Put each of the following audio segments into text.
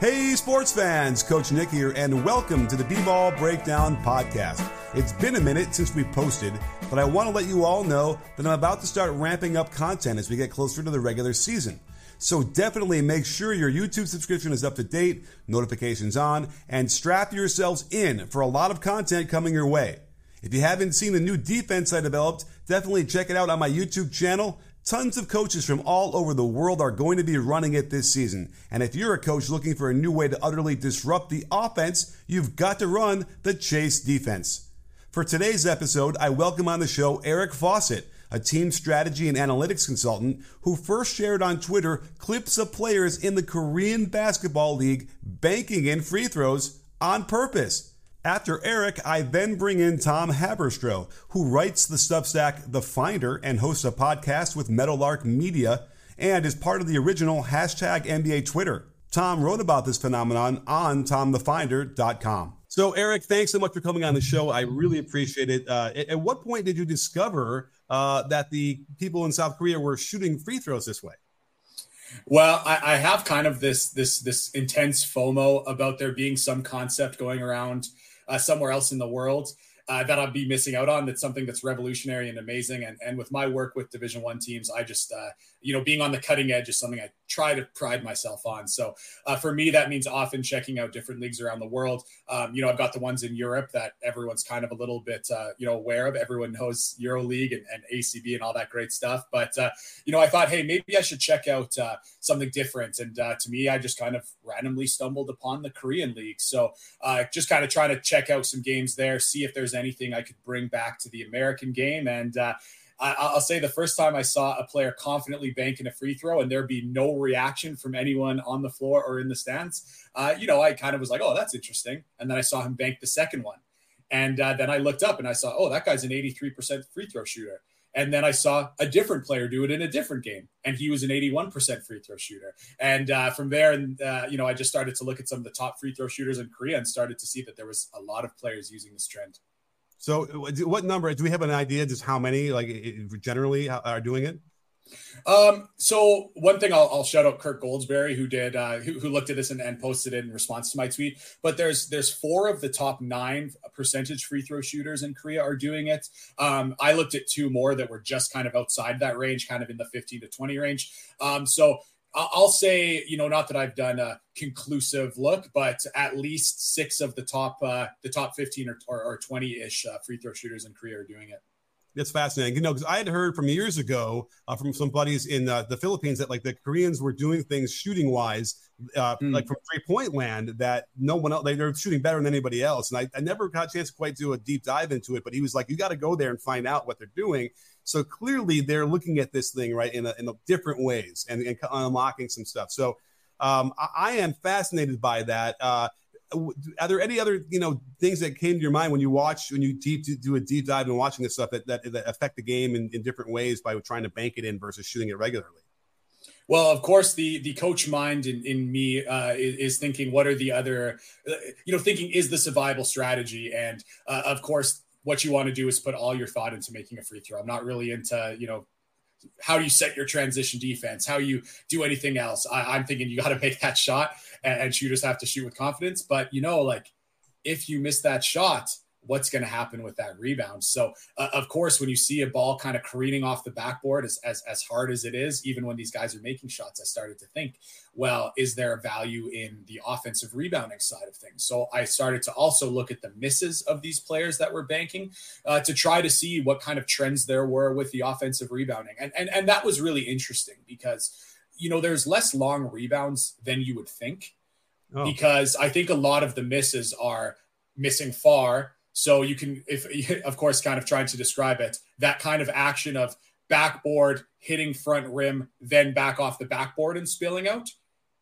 Hey, sports fans, Coach Nick here, and welcome to the B-Ball Breakdown Podcast. It's been a minute since we posted, but I want to let you all know that I'm about to start ramping up content as we get closer to the regular season. So definitely make sure your YouTube subscription is up to date, notifications on, and strap yourselves in for a lot of content coming your way. If you haven't seen the new defense I developed, definitely check it out on my YouTube channel. Tons of coaches from all over the world are going to be running it this season. And if you're a coach looking for a new way to utterly disrupt the offense, you've got to run the Chase defense. For today's episode, I welcome on the show Eric Fawcett, a team strategy and analytics consultant who first shared on Twitter clips of players in the Korean Basketball League banking in free throws on purpose. After Eric, I then bring in Tom Haberstroh, who writes the Substack The Finder and hosts a podcast with Meadowlark Media and is part of the original hashtag NBA Twitter. Tom wrote about this phenomenon on tomthefinder.com. So, Eric, thanks so much for coming on the show. I really appreciate it. Uh, at what point did you discover uh, that the people in South Korea were shooting free throws this way? Well, I, I, have kind of this this this intense FOMO about there being some concept going around uh, somewhere else in the world uh, that I'll be missing out on. That's something that's revolutionary and amazing. And and with my work with Division One teams, I just uh, you know being on the cutting edge is something I try to pride myself on. So uh, for me, that means often checking out different leagues around the world. Um, you know, I've got the ones in Europe that everyone's kind of a little bit uh, you know aware of. Everyone knows Euro League and, and ACB and all that great stuff. But uh, you know, I thought, hey, maybe I should check out uh, something different. And to me, I just kind of randomly stumbled upon the Korean League. So just kind of trying to check out some games there, see if there's anything I could bring back to the American game. And uh, I, will say the first time I saw a player confidently banking a free throw and there be no reaction from anyone on the floor or in the stands, uh, you know, I kind of was like, oh, that's interesting. And then I saw him bank the second one. And uh, then I looked up and I saw, oh, that guy's an 83% free throw shooter. And then I saw a different player do it in a different game, and he was an 81% free throw shooter. And uh, from there, and uh, you know, I just started to look at some of the top free throw shooters in Korea and started to see that there was a lot of players using this trend. So, what number do we have an idea just how many like generally are doing it? Um, so one thing I'll, I'll, shout out Kirk Goldsberry who did uh, who, who, looked at this and, and, posted it in response to my tweet. But there's there's four of the top nine percentage free throw shooters in Korea are doing it. Um, I looked at two more that were just kind of outside that range, kind of in the 15 to 20 range. Um, so I'll say, you know, not that I've done a conclusive look, but at least six of the top, uh, the top 15 or, or, 20 ish uh, free throw shooters in Korea are doing it. That's fascinating. You know, because I had heard from years ago uh, from some buddies in uh, the Philippines that like the Koreans were doing things shooting wise, uh, mm. like from three point land that no one else, they, are shooting better than anybody else. And I, I never got a chance to quite do a deep dive into it, but he was like, you got to go there and find out what they're doing. So clearly they're looking at this thing right in a, in a different ways and, and, unlocking some stuff. So um, I, I, am fascinated by that. Uh, are there any other you know things that came to your mind when you watch when you deep do a deep dive and watching this stuff that, that, that affect the game in, in different ways by trying to bank it in versus shooting it regularly? Well, of course, the the coach mind in, in me uh, is, is, thinking, what are the other, uh, you know, thinking is the survival strategy? And uh, of course, what you want to do is put all your thought into making a free throw. I'm not really into, you know, how you set your transition defense, how you do anything else. I, am thinking you got to make that shot, and, and shooters have to shoot with confidence. But you know, like if you miss that shot, what's going to happen with that rebound. So, uh, of course, when you see a ball kind of careening off the backboard, as, as, as hard as it is, even when these guys are making shots, I started to think, well, is there a value in the offensive rebounding side of things? So, I started to also look at the misses of these players that were banking uh, to try to see what kind of trends there were with the offensive rebounding. And, and, and that was really interesting because, you know, there's less long rebounds than you would think. Oh. Because I think a lot of the misses are missing far so you can, if of course, kind of trying to describe it, that kind of action of backboard, hitting front rim, then back off the backboard and spilling out,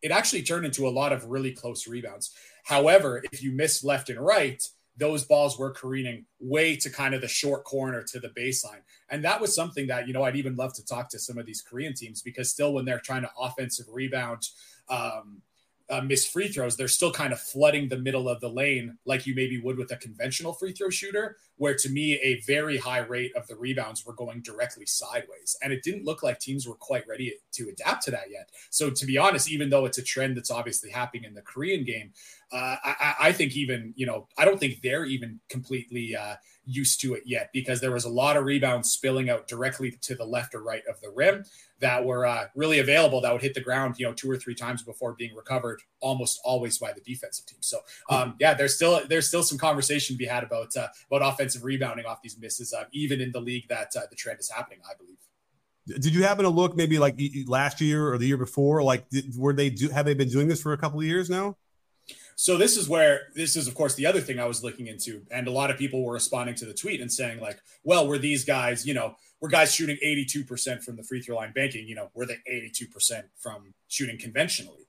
it actually turned into a lot of really close rebounds. However, if you miss left and right, those balls were careening way to kind of the short corner to the baseline. And that was something that, you know, I'd even love to talk to some of these Korean teams because still when they're trying to offensive rebound, um, uh, miss free throws, they're still kind of flooding the middle of the lane like you maybe would with a conventional free throw shooter, where to me, a very high rate of the rebounds were going directly sideways. And it didn't look like teams were quite ready to adapt to that yet. So, to be honest, even though it's a trend that's obviously happening in the Korean game, uh, I, I, think even, you know, I don't think they're even completely uh, used to it yet because there was a lot of rebounds spilling out directly to the left or right of the rim that were uh, really available that would hit the ground, you know, two or three times before being recovered, almost always by the defensive team. So, um, yeah, there's still there's still some conversation to be had about uh, about offensive rebounding off these misses, uh, even in the league that uh, the trend is happening. I believe. Did you happen to look maybe like last year or the year before? Like, did, were they do have they been doing this for a couple of years now? So this is where this is, of course, the other thing I was looking into, and a lot of people were responding to the tweet and saying like, "Well, were these guys, you know, were guys shooting 82% from the free throw line banking? You know, were they 82% from shooting conventionally?"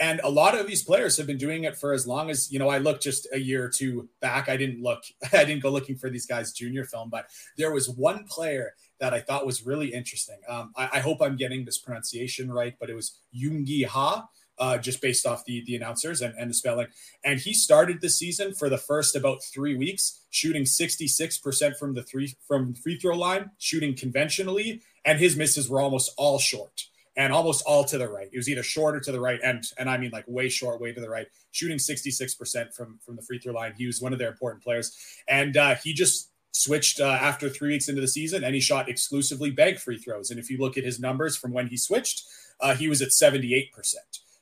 And a lot of these players have been doing it for as long as, you know, I looked just a year or two back. I didn't look, I didn't go looking for these guys' junior film, but there was one player that I thought was really interesting. Um, I, I, hope I'm getting this pronunciation right, but it was Yoongi Ha uh, just based off the the announcers and, and the spelling. And he started the season for the first about three weeks, shooting 66% from the three from free throw line, shooting conventionally, and his misses were almost all short and almost all to the right. It was either short or to the right, and and I mean like way short, way to the right, shooting 66% from from the free throw line. He was one of their important players, and uh, he just switched uh, after three weeks into the season, and he shot exclusively bank free throws. And if you look at his numbers from when he switched, uh, he was at 78%.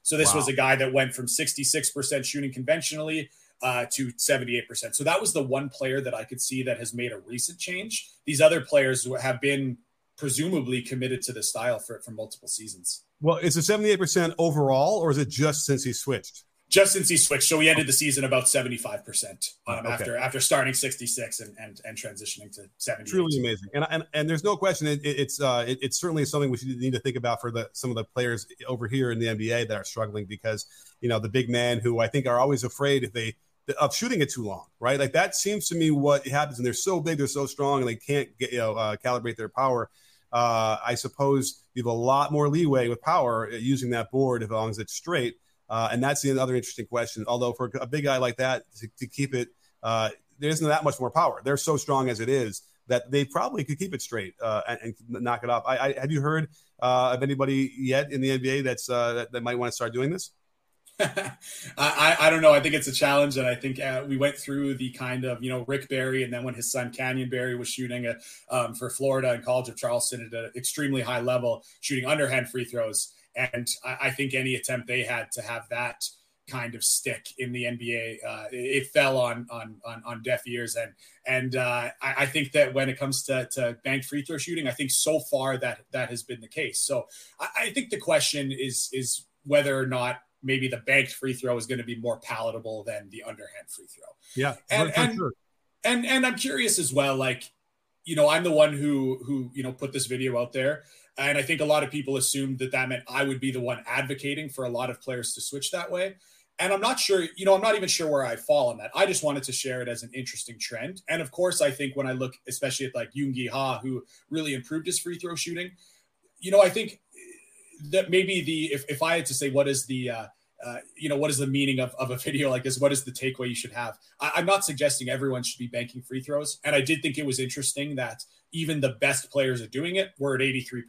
So this wow. was a guy that went from 66% shooting conventionally uh, to 78%. So that was the one player that I could see that has made a recent change. These other players have been presumably committed to the style for, for multiple seasons. Well, is it 78% overall, or is it just since he switched? Just since he switched. So he ended the season about 75% um, okay. after after starting 66 and, and and transitioning to 70. Truly amazing. And, and and there's no question it, it's uh it, it's certainly something we need to think about for the some of the players over here in the NBA that are struggling because you know the big men who I think are always afraid if they of shooting it too long, right? Like that seems to me what happens, and they're so big, they're so strong, and they can't get you know uh, calibrate their power. Uh, I suppose you have a lot more leeway with power using that board as long as it's straight. Uh, and that's the other interesting question. Although for a big guy like that to, to keep it, uh, there isn't that much more power. They're so strong as it is that they probably could keep it straight uh, and, and, knock it off. I, I, have you heard uh, of anybody yet in the NBA that's uh, that, that, might want to start doing this? I, I don't know. I think it's a challenge, and I think uh, we went through the kind of you know Rick Barry, and then when his son Canyon Barry was shooting a, um, for Florida and College of Charleston at an extremely high level, shooting underhand free throws and I, I, think any attempt they had to have that kind of stick in the NBA, uh, it, fell on, on on on deaf ears. And and uh, I, I, think that when it comes to, to bank free throw shooting, I think so far that that has been the case. So I, I think the question is is whether or not maybe the banked free throw is going to be more palatable than the underhand free throw. Yeah, and and, sure. and and I'm curious as well, like you know, I'm the one who who you know put this video out there. And I think a lot of people assumed that that meant I would be the one advocating for a lot of players to switch that way. And I'm not sure, you know, I'm not even sure where I fall on that. I just wanted to share it as an interesting trend. And of course, I think when I look, especially at like Yoongi Ha, who really improved his free throw shooting, you know, I think that maybe the, if, if I had to say, what is the, uh, uh, you know, what is the meaning of, of a video like this? What is the takeaway you should have? I, am not suggesting everyone should be banking free throws. And I did think it was interesting that even the best players are doing it we're at 83%.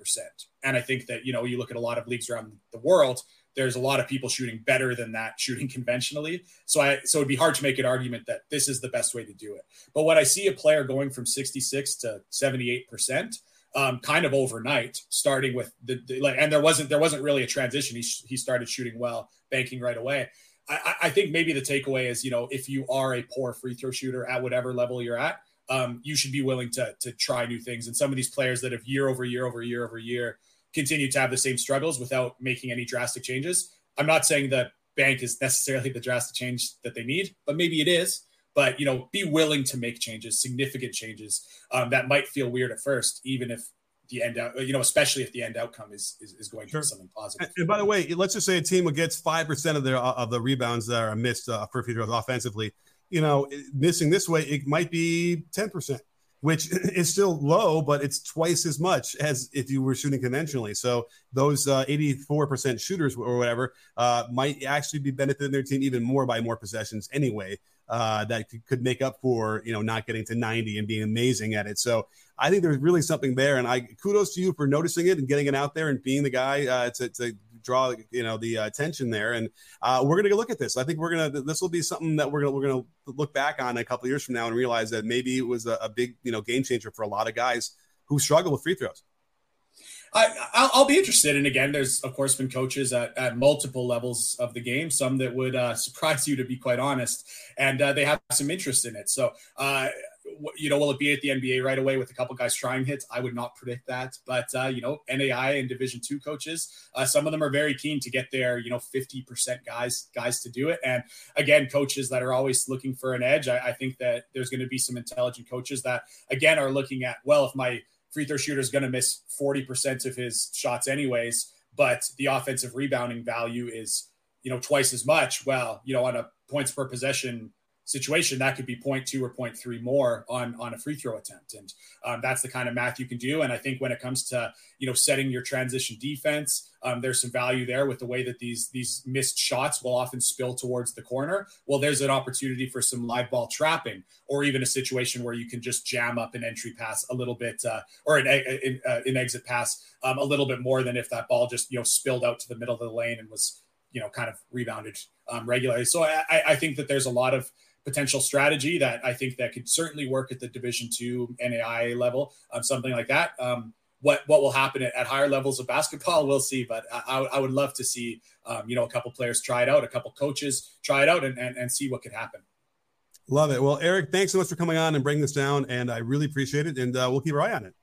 And I think that, you know, you look at a lot of leagues around the world, there's a lot of people shooting better than that shooting conventionally. So I so it'd be hard to make an argument that this is the best way to do it. But when I see a player going from 66 to 78%, um, kind of overnight, starting with the, the, like, and there wasn't there wasn't really a transition. He he started shooting well, banking right away. I, I think maybe the takeaway is you know if you are a poor free throw shooter at whatever level you're at, um, you should be willing to to try new things. And some of these players that have year over year over year over year continue to have the same struggles without making any drastic changes. I'm not saying that bank is necessarily the drastic change that they need, but maybe it is. But you know, be willing to make changes, significant changes um, that might feel weird at first, even if the end out, you know, especially if the end outcome is is, is going sure. to be something positive. And, by the way, let's just say a team gets five percent of their of the rebounds that are missed uh, for free throws offensively. You know, missing this way, it might be ten percent which is still low, but it's twice as much as if you were shooting conventionally. So those uh, 84% shooters or whatever uh, might actually be benefiting their team even more by more possessions anyway. Uh, that could make up for you know not getting to 90 and being amazing at it. So I think there's really something there, and I kudos to you for noticing it and getting it out there and being the guy uh, to, to draw you know the uh, attention there. And uh, we're going to look at this. I think we're going to this will be something that we're going we're going to look back on a couple years from now and realize that maybe it was a, a big you know game changer for a lot of guys who struggle with free throws. I, will be interested. And again, there's of course been coaches at, at multiple levels of the game, some that would uh, surprise you, to be quite honest, and uh, they have some interest in it. So uh, you know, will it be at the NBA right away with a couple guys trying hits? I would not predict that, but uh, you know, NAI and Division two coaches, uh, some of them are very keen to get their you know fifty percent guys guys to do it. And again, coaches that are always looking for an edge, I, I think that there's going to be some intelligent coaches that again are looking at well, if my free throw shooter is going to miss forty percent of his shots anyways, but the offensive rebounding value is you know twice as much. Well, you know, on a points per possession situation, that could be 0.2 or 0.3 more on on a free throw attempt, and um, that's the kind of math you can do. And I think when it comes to you know setting your transition defense, um, there's some value there with the way that these these missed shots will often spill towards the corner. Well, there's an opportunity for some live ball trapping, or even a situation where you can just jam up an entry pass a little bit, uh, or an, an, uh, an exit pass um, a little bit more than if that ball just you know spilled out to the middle of the lane and was you know kind of rebounded um, regularly. So I, I think that there's a lot of potential strategy that I think that could certainly work at the Division two NAIA level, um, something like that. Um, what what will happen at, at, higher levels of basketball, we'll see. But I, I would love to see um, you know a couple players try it out, a couple coaches try it out, and, and, and see what could happen. Love it. Well, Eric, thanks so much for coming on and bringing this down, and I really appreciate it. And uh, we'll keep our eye on it.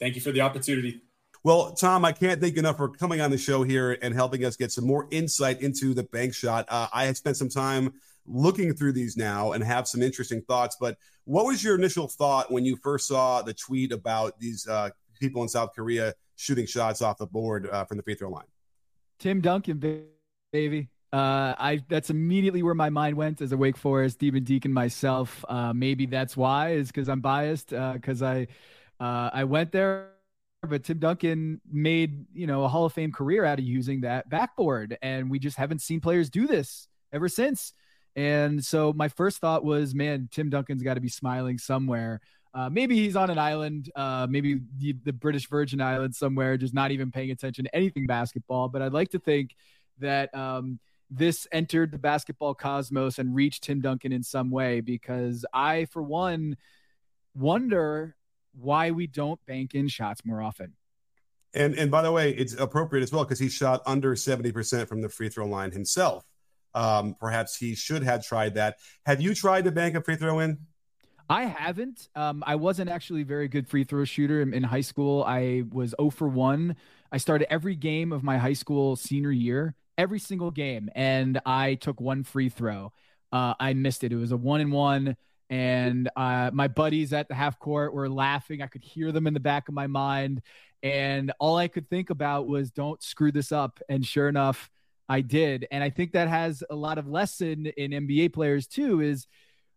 Thank you for the opportunity. Well, Tom, I can't thank you enough for coming on the show here and helping us get some more insight into the bank shot. Uh, I had spent some time looking through these now and have some interesting thoughts. But what was your initial thought when you first saw the tweet about these uh, people in South Korea shooting shots off the board uh, from the free throw line? Tim Duncan, baby. Uh, I that's immediately where my mind went as a Wake Forest Demon Deacon myself. Uh, maybe that's why is because I'm biased because uh, I uh, I went there but Tim Duncan made, you know, a Hall of Fame career out of using that backboard. And we just haven't seen players do this ever since. And so my first thought was, man, Tim Duncan's got to be smiling somewhere. Uh, maybe he's on an island, uh, maybe the, the, British Virgin Islands somewhere, just not even paying attention to anything basketball. But I'd like to think that um, this entered the basketball cosmos and reached Tim Duncan in some way because I, for one, wonder why we don't bank in shots more often. And and by the way, it's appropriate as well because he shot under 70% from the free throw line himself. Um, perhaps he should have tried that. Have you tried to bank a free throw in? I haven't. Um, I wasn't actually a very good free throw shooter in, in, high school. I was 0 for 1. I started every game of my high school senior year, every single game, and I took one free throw. Uh, I missed it. It was a one and one, and uh, my buddies at the half court were laughing. I could hear them in the back of my mind, and all I could think about was, "Don't screw this up." And sure enough, I did. And I think that has a lot of lesson in NBA players too is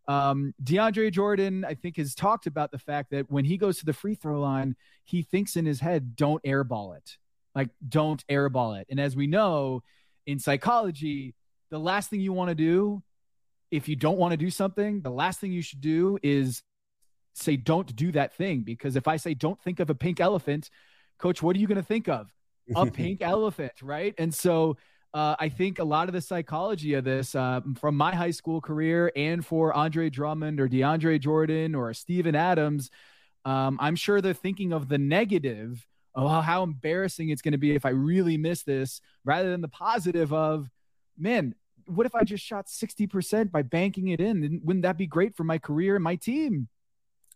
um, DeAndre Jordan, I think, has talked about the fact that when he goes to the free throw line, he thinks in his head, don't airball it. Like, don't airball it. And as we know in psychology, the last thing you want to do, if you don't want to do something, the last thing you should do is say, don't do that thing. Because if I say, don't think of a pink elephant, coach, what are you going to think of? A pink elephant, right? And so, uh, I think a lot of the psychology of this uh, from my high school career and for Andre Drummond or DeAndre Jordan or Steven Adams, um, I'm sure they're thinking of the negative of how embarrassing it's going to be if I really miss this rather than the positive of, man, what if I just shot 60% by banking it in? Wouldn't that be great for my career and my team?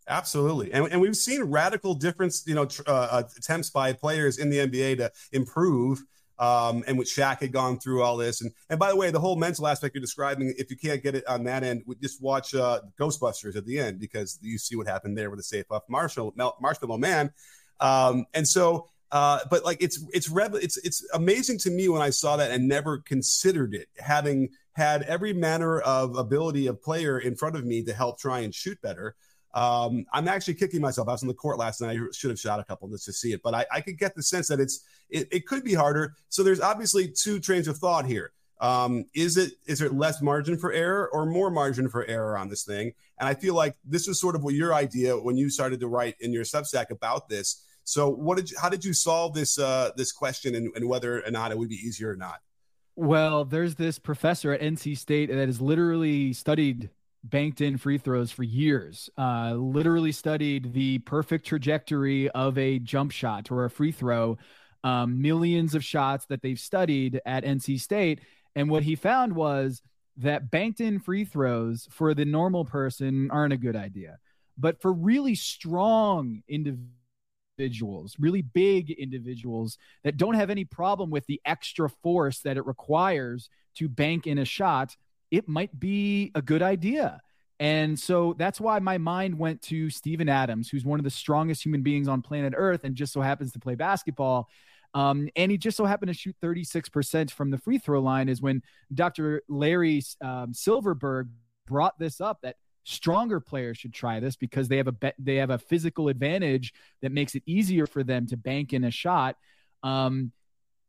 Absolutely, and, and we've seen radical difference, you know, tr- uh, attempts by players in the NBA to improve um, and with Shaq had gone through all this. And and by the way, the whole mental aspect you're describing, if you can't get it on that end, just watch uh, Ghostbusters at the end because you see what happened there with the safe off Marshall Marshall Man. Um, and so, uh, but like it's it's rev- it's it's amazing to me when I saw that and never considered it, having had every manner of ability of player in front of me to help try and shoot better. Um, I'm actually kicking myself. I was on the court last night. I should have shot a couple just to see it, but I, I could get the sense that it's it, it could be harder. So there's obviously two trains of thought here. Um, is it is there less margin for error or more margin for error on this thing? And I feel like this was sort of what your idea when you started to write in your Substack about this. So what did you, how did you solve this uh, this question and, and whether or not it would be easier or not? Well, there's this professor at NC State that has literally studied banked in free throws for years, uh, literally studied the perfect trajectory of a jump shot or a free throw, um, millions of shots that they've studied at NC State. And what he found was that banked in free throws for the normal person aren't a good idea. But for really strong individuals, really big individuals that don't have any problem with the extra force that it requires to bank in a shot, it might be a good idea. And so that's why my mind went to Steven Adams, who's one of the strongest human beings on planet Earth and just so happens to play basketball. Um, and he just so happened to shoot 36% from the free throw line, is when Dr. Larry um, Silverberg brought this up that stronger players should try this because they have a be- they have a physical advantage that makes it easier for them to bank in a shot. Um,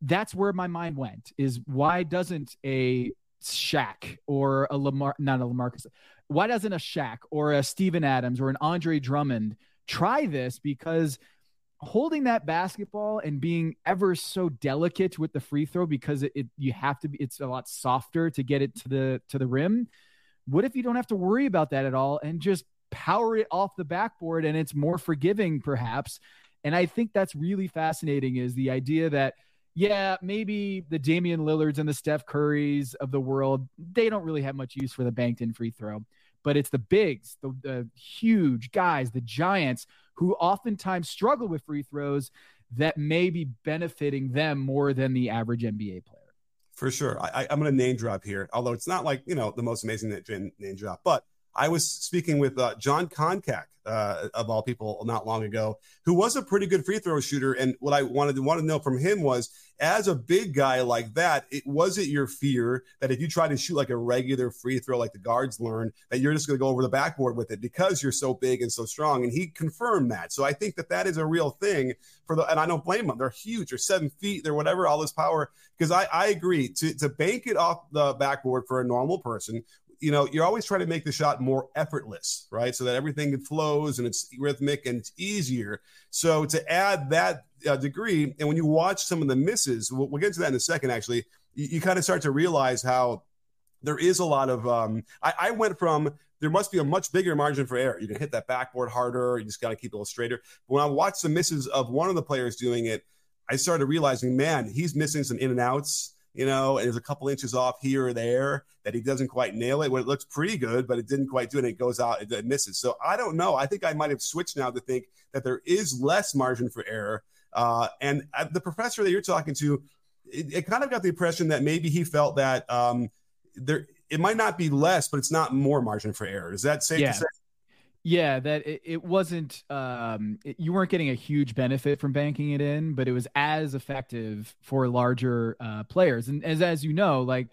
that's where my mind went is why doesn't a Shaq or a Lamar, not a Lamarcus, why doesn't a Shaq or a Steven Adams or an Andre Drummond try this? Because holding that basketball and being ever so delicate with the free throw because it, it, you have to be it's a lot softer to get it to the to the rim what if you don't have to worry about that at all and just power it off the backboard and it's more forgiving perhaps and i think that's really fascinating is the idea that yeah, maybe the Damian Lillards and the Steph Currys of the world, they don't really have much use for the banked in free throw. But it's the bigs, the, the huge guys, the giants who oftentimes struggle with free throws that may be benefiting them more than the average NBA player. For sure. I, am going to name drop here, although it's not like, you know, the most amazing name drop, but I was speaking with uh, Jon Koncak, uh, of all people, not long ago, who was a pretty good free throw shooter. And what I wanted to want to know from him was, as a big guy like that, it was it your fear that if you try to shoot like a regular free throw, like the guards learn, that you're just going to go over the backboard with it because you're so big and so strong. And he confirmed that. So I think that that is a real thing for the. And I don't blame them. They're huge. They're seven feet. They're whatever. All this power. Because I, I agree to to bank it off the backboard for a normal person you know, you're always trying to make the shot more effortless, right? So that everything flows and it's rhythmic and it's easier. So to add that uh, degree, and when you watch some of the misses, we'll, we'll get to that in a second. Actually, you, you kind of start to realize how there is a lot of. Um, I, I went from there must be a much bigger margin for error. You can hit that backboard harder. You just got to keep it a little straighter. But when I watched the misses of one of the players doing it, I started realizing, man, he's missing some in and outs you know, and there's a couple inches off here or there that he doesn't quite nail it. When it looks pretty good, but it didn't quite do it. and it goes out, it, it misses. So I don't know. I think I might have switched now to think that there is less margin for error. Uh, and uh, the professor that you're talking to, it, it, kind of got the impression that maybe he felt that um, there it might not be less, but it's not more margin for error. Is that safe yeah. to say? Yeah, that it, it wasn't. Um, it, you weren't getting a huge benefit from banking it in, but it was as effective for larger uh, players. And as as you know, like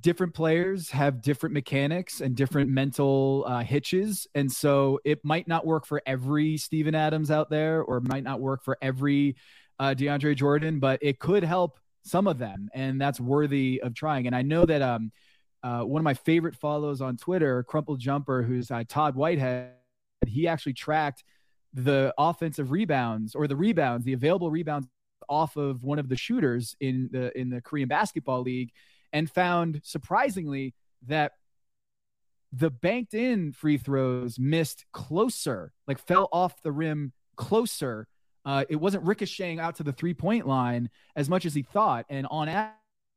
different players have different mechanics and different mental uh, hitches, and so it might not work for every Steven Adams out there, or might not work for every uh, DeAndre Jordan, but it could help some of them, and that's worthy of trying. And I know that um, uh, one of my favorite follows on Twitter, Crumpled Jumper, who's uh, Todd Whitehead, he actually tracked the offensive rebounds or the rebounds, the available rebounds off of one of the shooters in the in the Korean basketball league, and found surprisingly that the banked in free throws missed closer, like fell off the rim closer. Uh, it wasn't ricocheting out to the three point line as much as he thought, and on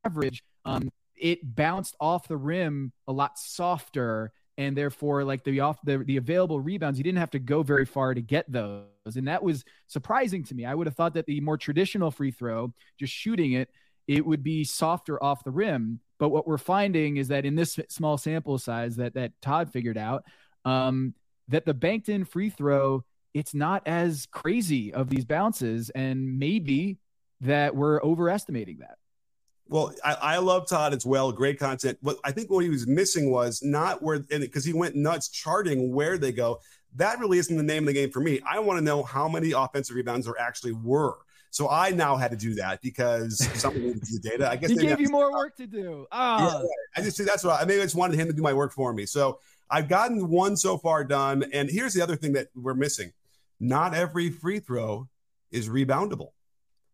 average, um, it bounced off the rim a lot softer and therefore like the off the, the available rebounds you didn't have to go very far to get those and that was surprising to me i would have thought that the more traditional free throw just shooting it it would be softer off the rim but what we're finding is that in this small sample size that that todd figured out um, that the banked in free throw it's not as crazy of these bounces. And maybe that we're overestimating that. Well, I, I, love Todd as well. Great content. But I think what he was missing was not where, because he went nuts charting where they go. That really isn't the name of the game for me. I want to know how many offensive rebounds there actually were. So I now had to do that because someone needed the data. I guess he gave you more work to do. Oh. Yeah, I just see that's what I maybe I just wanted him to do my work for me. So I've gotten one so far done. And here's the other thing that we're missing: not every free throw is reboundable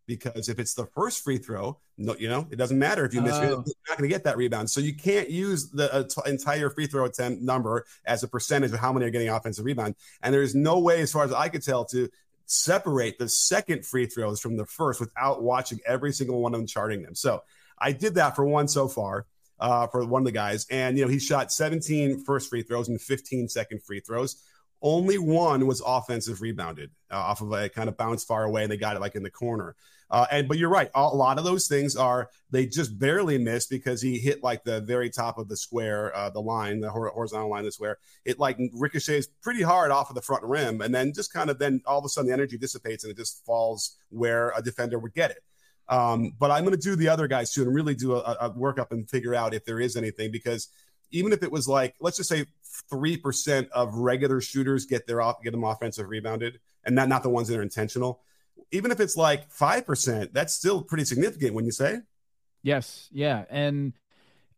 because if it's the first free throw, no, you know, it doesn't matter if you miss oh. it, you're not going to get that rebound. So you can't use the uh, t- entire free throw attempt number as a percentage of how many are getting offensive rebound. And there's no way, as far as I could tell, to separate the second free throws from the first without watching every single one of them charting them. So I did that for one so far. Uh, for one of the guys, and you know he shot 17 first free throws and 15 second free throws. Only one was offensive rebounded uh, off of a kind of bounce far away, and they got it like in the corner. Uh, and but you're right. A lot of those things are they just barely missed because he hit like the very top of the square, uh, the line, the horizontal line the square. It like ricochets pretty hard off of the front rim, and then just kind of then all of a sudden the energy dissipates and it just falls where a defender would get it. Um, but I'm going to do the other guys too and really do a, a workup and figure out if there is anything because even if it was like let's just say three percent of regular shooters get their off get them offensive rebounded, and not not the ones that are intentional even if it's like 5%, that's still pretty significant when you say. Yes. Yeah. And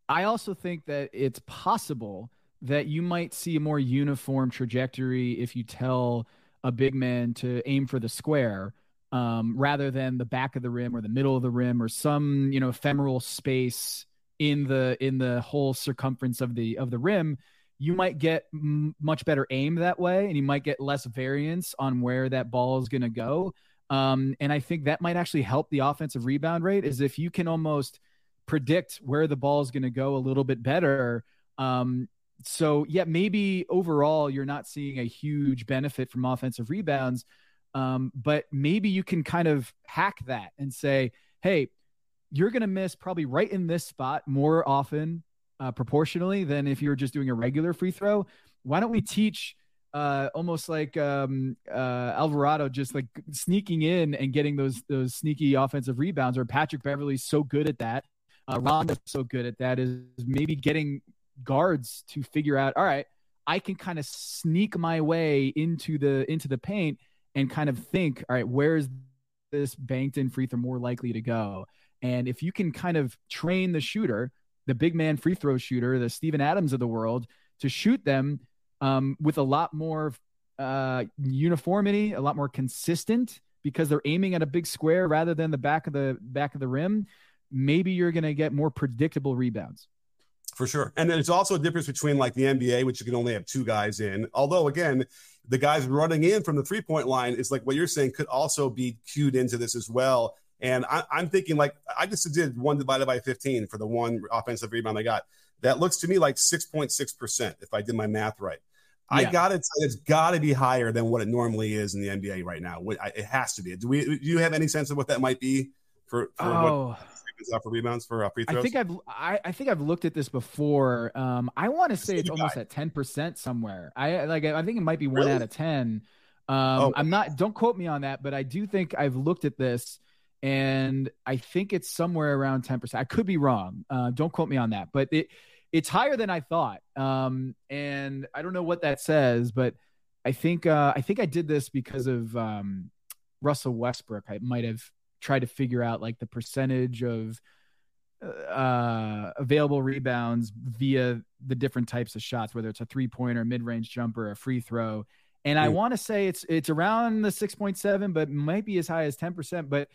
I also think that it's possible that you might see a more uniform trajectory if you tell a big man to aim for the square um, rather than the back of the rim or the middle of the rim or some you know ephemeral space in the in the whole circumference of the of the rim you might get m- much better aim that way and you might get less variance on where that ball is going to go um, and I think that might actually help the offensive rebound rate is if you can almost predict where the ball is going to go a little bit better. Um, so yeah, maybe overall you're not seeing a huge benefit from offensive rebounds, um, but maybe you can kind of hack that and say, hey, you're going to miss probably right in this spot more often uh, proportionally than if you're just doing a regular free throw. Why don't we teach uh, almost like um, uh, Alvarado just like sneaking in and getting those those sneaky offensive rebounds, or Patrick Beverley's so good at that. Uh, Rondo's so good at that is maybe getting guards to figure out. All right, I can kind of sneak my way into the into the paint and kind of think, all right, where's this banked in free throw more likely to go? And if you can kind of train the shooter, the big man free throw shooter, the Steven Adams of the world, to shoot them um, with a lot more uh, uniformity, a lot more consistent because they're aiming at a big square rather than the back of the back of the rim. Maybe you're going to get more predictable rebounds. For sure. And then it's also a difference between like the NBA, which you can only have two guys in. Although, again, the guys running in from the three point line is like what you're saying could also be cued into this as well. And I, am thinking like I just did one divided by 15 for the one offensive rebound I got. That looks to me like 6.6% if I did my math right. I gotta say, it's got to be higher than what it normally is in the NBA right now. It has to be. Do we? Do you have any sense of what that might be for? for oh. What, for rebounds for uh, free throws? I think I've I, I, think I've looked at this before. Um, I want to say it's almost at ten percent somewhere. I like I think it might be one really? out of ten. Um, oh. I'm not. Don't quote me on that, but I do think I've looked at this, and I think it's somewhere around ten percent. I could be wrong. Uh, don't quote me on that, but it it's higher than I thought. Um, and I don't know what that says, but I think uh, I think I did this because of um, Russell Westbrook. I might have tried to figure out like the percentage of uh, available rebounds via the different types of shots, whether it's a three pointer, mid range jumper, a free throw. And I want to say it's it's around the six point seven, but might be as high as ten percent. But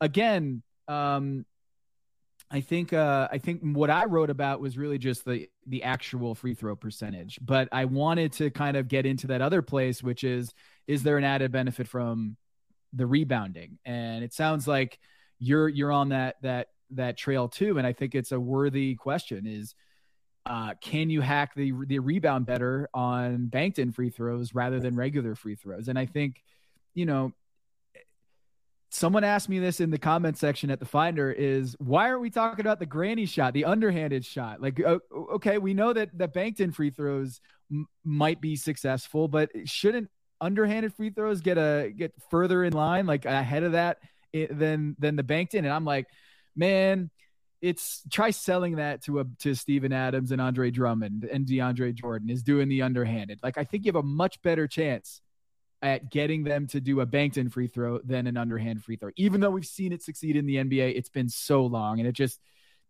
again, um, I think uh, I think what I wrote about was really just the the actual free throw percentage, but I wanted to kind of get into that other place, which is is there an added benefit from the rebounding? And it sounds like you're you're on that that that trail too, and I think it's a worthy question: is uh, can you hack the the rebound better on banked in free throws rather than regular free throws? And I think you know someone asked me this in the comment section at the finder is why aren't we talking about the granny shot the underhanded shot like okay we know that the banked in free throws m- might be successful but shouldn't underhanded free throws get a get further in line, like ahead of that eh, than than the banked in, and I'm like, man, it's try selling that to a to Steven Adams and Andre Drummond and DeAndre Jordan is doing the underhanded. Like I think you have a much better chance at getting them to do a banked in free throw than an underhand free throw. Even though we've seen it succeed in the NBA, it's been so long and it just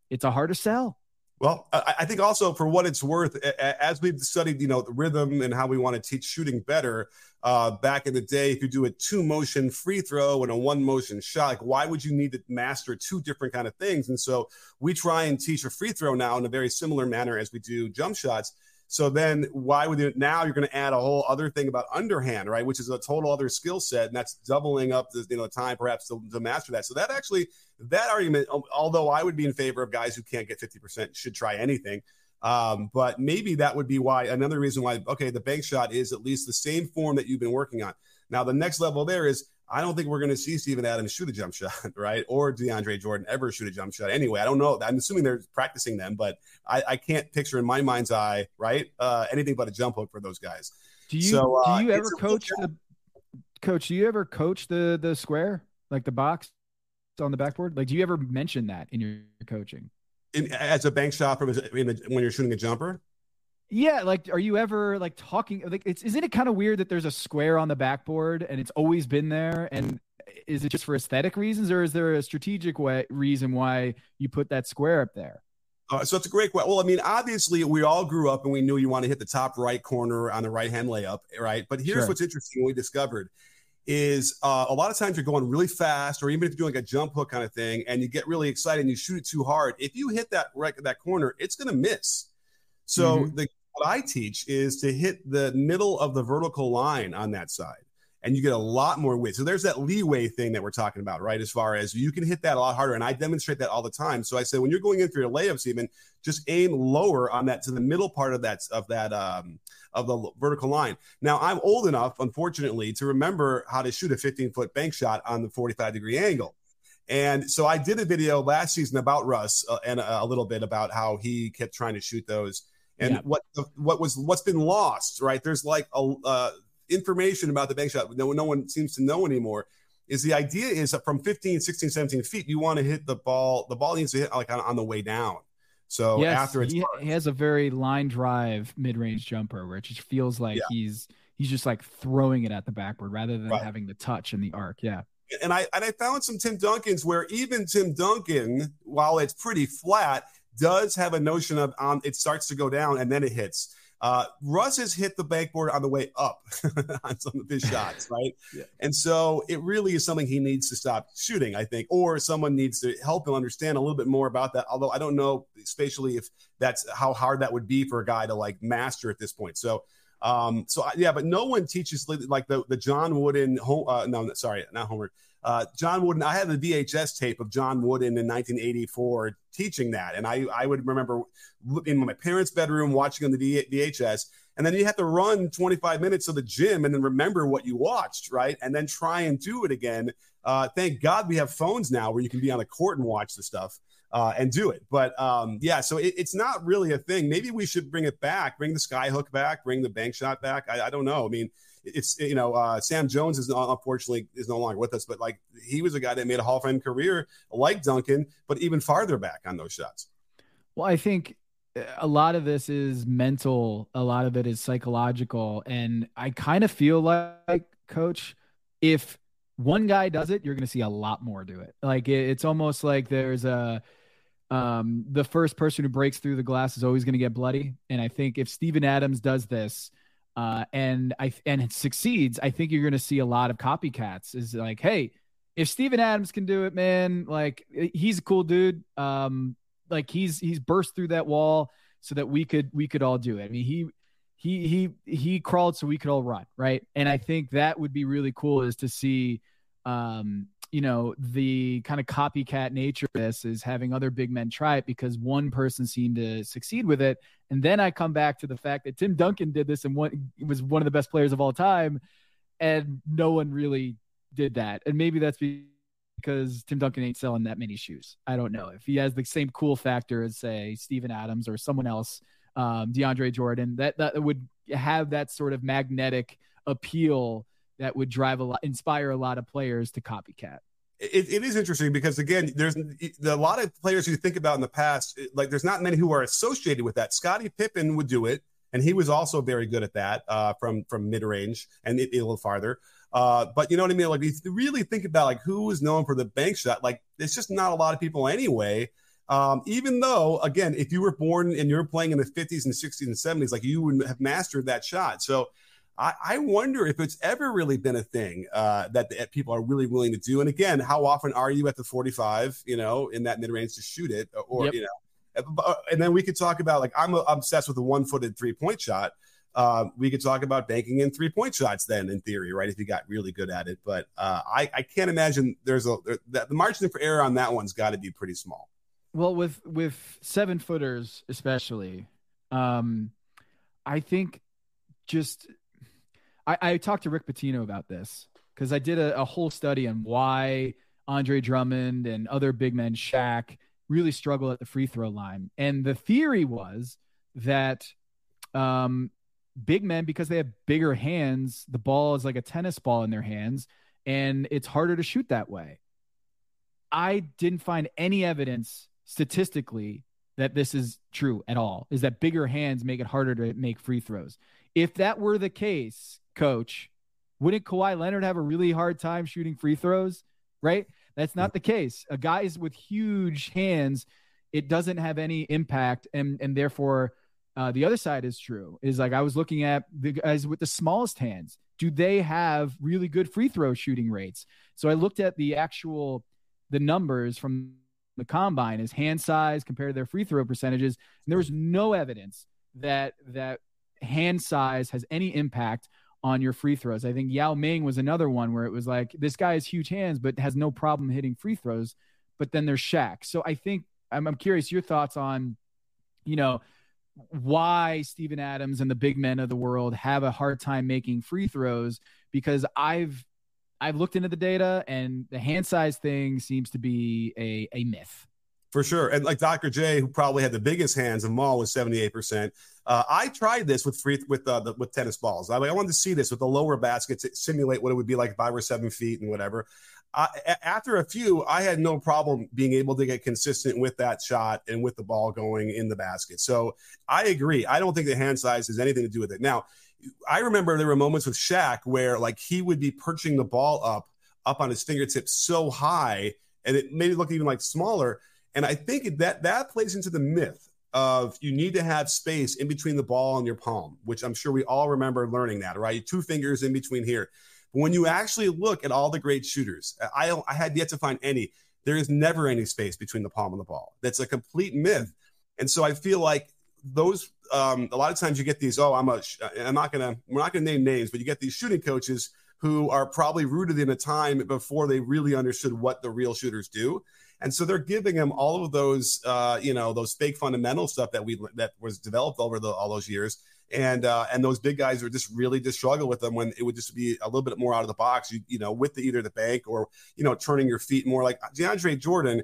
it's a harder sell. Well, I think also for what it's worth, as we've studied, you know, the rhythm and how we want to teach shooting better. Uh, back in the day, if you do a two motion free throw and a one motion shot, like why would you need to master two different kind of things? And so we try and teach a free throw now in a very similar manner as we do jump shots. So then why would you now you're going to add a whole other thing about underhand, right? Which is a total other skill set. And that's doubling up the you know time perhaps to, to master that. So that actually that argument, although I would be in favor of guys who can't get 50% should try anything. Um, but maybe that would be why another reason why, okay, the bank shot is at least the same form that you've been working on. Now, the next level there is I don't think we're going to see Steven Adams shoot a jump shot, right? Or DeAndre Jordan ever shoot a jump shot. Anyway, I don't know. I'm assuming they're practicing them, but I, I can't picture in my mind's eye, right? Uh, anything but a jump hook for those guys. Do you so, uh, do you ever coach the coach? Do you ever coach the the square like the box on the backboard? Like, do you ever mention that in your coaching? In, as a bank shot from when you're shooting a jumper. Yeah, like are you ever like talking like it's isn't it kind of weird that there's a square on the backboard and it's always been there and is it just for aesthetic reasons or is there a strategic way reason why you put that square up there? Uh, so it's a great question. Well, I mean, obviously, we all grew up and we knew you want to hit the top right corner on the right hand layup, right? But here's sure. what's interesting: we discovered is uh, a lot of times you're going really fast, or even if you're doing like a jump hook kind of thing, and you get really excited and you shoot it too hard. If you hit that right that corner, it's going to miss. So mm-hmm. the what I teach is to hit the middle of the vertical line on that side and you get a lot more width. So there's that leeway thing that we're talking about, right? As far as you can hit that a lot harder. And I demonstrate that all the time. So I say when you're going in for your layups, even just aim lower on that to the middle part of that of that um, of the vertical line. Now I'm old enough, unfortunately, to remember how to shoot a 15 foot bank shot on the 45 degree angle. And so I did a video last season about Russ uh, and a, a little bit about how he kept trying to shoot those and yeah. what what was what's been lost right there's like a uh, information about the bank shot no, no one seems to know anymore is the idea is that from 15 16 17 feet you want to hit the ball the ball needs to hit like on, on the way down so yes, after he, he, has a very line drive mid-range jumper where it just feels like yeah. he's he's just like throwing it at the backboard rather than right. having the touch and the arc yeah and I and I found some Tim Duncans where even Tim Duncan, while it's pretty flat, does have a notion of um, it starts to go down and then it hits. Uh, Russ has hit the backboard on the way up on some of his shots, right? yeah. And so it really is something he needs to stop shooting, I think, or someone needs to help him understand a little bit more about that. Although I don't know spatially if that's how hard that would be for a guy to like master at this point. So, um, so yeah, but no one teaches like the the John Wooden, uh, no, sorry, not Homer, uh, John Wooden, I had the VHS tape of John Wooden in 1984 teaching that. And I, I would remember in my parents' bedroom watching on the VHS. And then you have to run 25 minutes to the gym and then remember what you watched, right? And then try and do it again. Uh, thank God we have phones now where you can be on the court and watch the stuff. Uh, and do it. But um, yeah, so it, it's not really a thing. Maybe we should bring it back, bring the sky hook back, bring the bank shot back. I, I don't know. I mean, it's you know uh, Sam Jones is not, unfortunately is no longer with us, but like he was a guy that made a Hall of Fame career like Duncan, but even farther back on those shots. Well, I think uh, a lot of this is mental, a lot of it is psychological, and I kind of feel like, coach, if one guy does it, you're going to see a lot more do it. Like it, it's almost like there's a um the first person who breaks through the glass is always going to get bloody and i think if Steven Adams does this uh, and I and it succeeds, I think you're going to see a lot of copycats. Is like, hey, if Steven Adams can do it, man, like he's a cool dude. Um, like he's he's burst through that wall so that we could we could all do it. I mean, he he he he crawled so we could all run, right? And I think that would be really cool is to see um you know the kind of copycat nature of this is having other big men try it because one person seemed to succeed with it. And then i come back to the fact that tim duncan did this and was one of the best players of all time and no one really did that. And maybe that's because tim duncan ain't selling that many shoes. I don't know. If he has the same cool factor as say steven adams or someone else um, deandre jordan that, that would have that sort of magnetic appeal that would drive a lot, inspire a lot of players to copycat. It, it is interesting because again, there's a lot of players you think about in the past. Like, there's not many who are associated with that. Scottie Pippen would do it, and he was also very good at that uh, from from mid range and it, a little farther. Uh, but you know what I mean? Like, if you really think about like who is known for the bank shot. Like, it's just not a lot of people anyway. Um, even though, again, if you were born and you were playing in the 50s and 60s and 70s, like you would have mastered that shot. So I, I wonder if it's ever really been a thing uh, that, that people are really willing to do. And again, how often are you at the 45, you know, in that mid range to shoot it? Or, yep. you know, uh, and then we could talk about like I'm obsessed with a one footed three point shot. Uh, we could talk about banking in three point shots then in theory, right? If you got really good at it. But uh, I, I can't imagine there's a the margin for error on that one's got to be pretty small. Well, with with seven footers especially, um, I think just I, I talked to Rick Pitino about this because I did a, a, whole study on why Andre Drummond and other big men, Shaq, really struggle at the free throw line. And the theory was that um, big men, because they have bigger hands, the ball is like a tennis ball in their hands, and it's harder to shoot that way. I didn't find any evidence statistically that this is true at all is that bigger hands make it harder to make free throws. If that were the case, coach, wouldn't Kawhi Leonard have a really hard time shooting free throws? Right? That's not the case. A guys with huge hands, it doesn't have any impact, and and therefore, uh, the other side is true. Is like I was looking at the guys with the smallest hands. Do they have really good free throw shooting rates? So I looked at the actual the numbers from the combine is hand size compared to their free throw percentages. And there was no evidence that that hand size has any impact on your free throws. I think Yao Ming was another one where it was like this guy has huge hands but has no problem hitting free throws. But then there's Shaq. So I think I'm, I'm curious your thoughts on, you know, why Steven Adams and the big men of the world have a hard time making free throws because I've I've looked into the data, and the hand size thing seems to be a, a myth. For sure. And like Dr. J, who probably had the biggest hands of all, was 78%. Uh, I tried this with free with uh, the, with tennis balls. I, I wanted to see this with the lower baskets, simulate what it would be like if I were seven feet and whatever. After a few, I had no problem being able to get consistent with that shot and with the ball going in the basket. So I agree. I don't think the hand size has anything to do with it. Now, I remember there were moments with Shaq where like he would be perching the ball up up on his fingertips so high, and it made it look even like smaller. And I think that that plays into the myth of you need to have space in between the ball and your palm, which I'm sure we all remember learning that, right? Two fingers in between here. But when you actually look at all the great shooters, I I had yet to find any. There is never any space between the palm and the ball. That's a complete myth. And so I feel like those um, a lot of times you get these. Oh, I'm a. I'm not gonna. We're not gonna name names, but you get these shooting coaches who are probably rooted in a time before they really understood what the real shooters do, and so they're giving him all of those, uh, you know, those fake fundamental stuff that we that was developed over the, all those years. And uh, and those big guys are just really just struggle with them when it would just be a little bit more out of the box, you, you know, with the either the bank or you know turning your feet more like DeAndre Jordan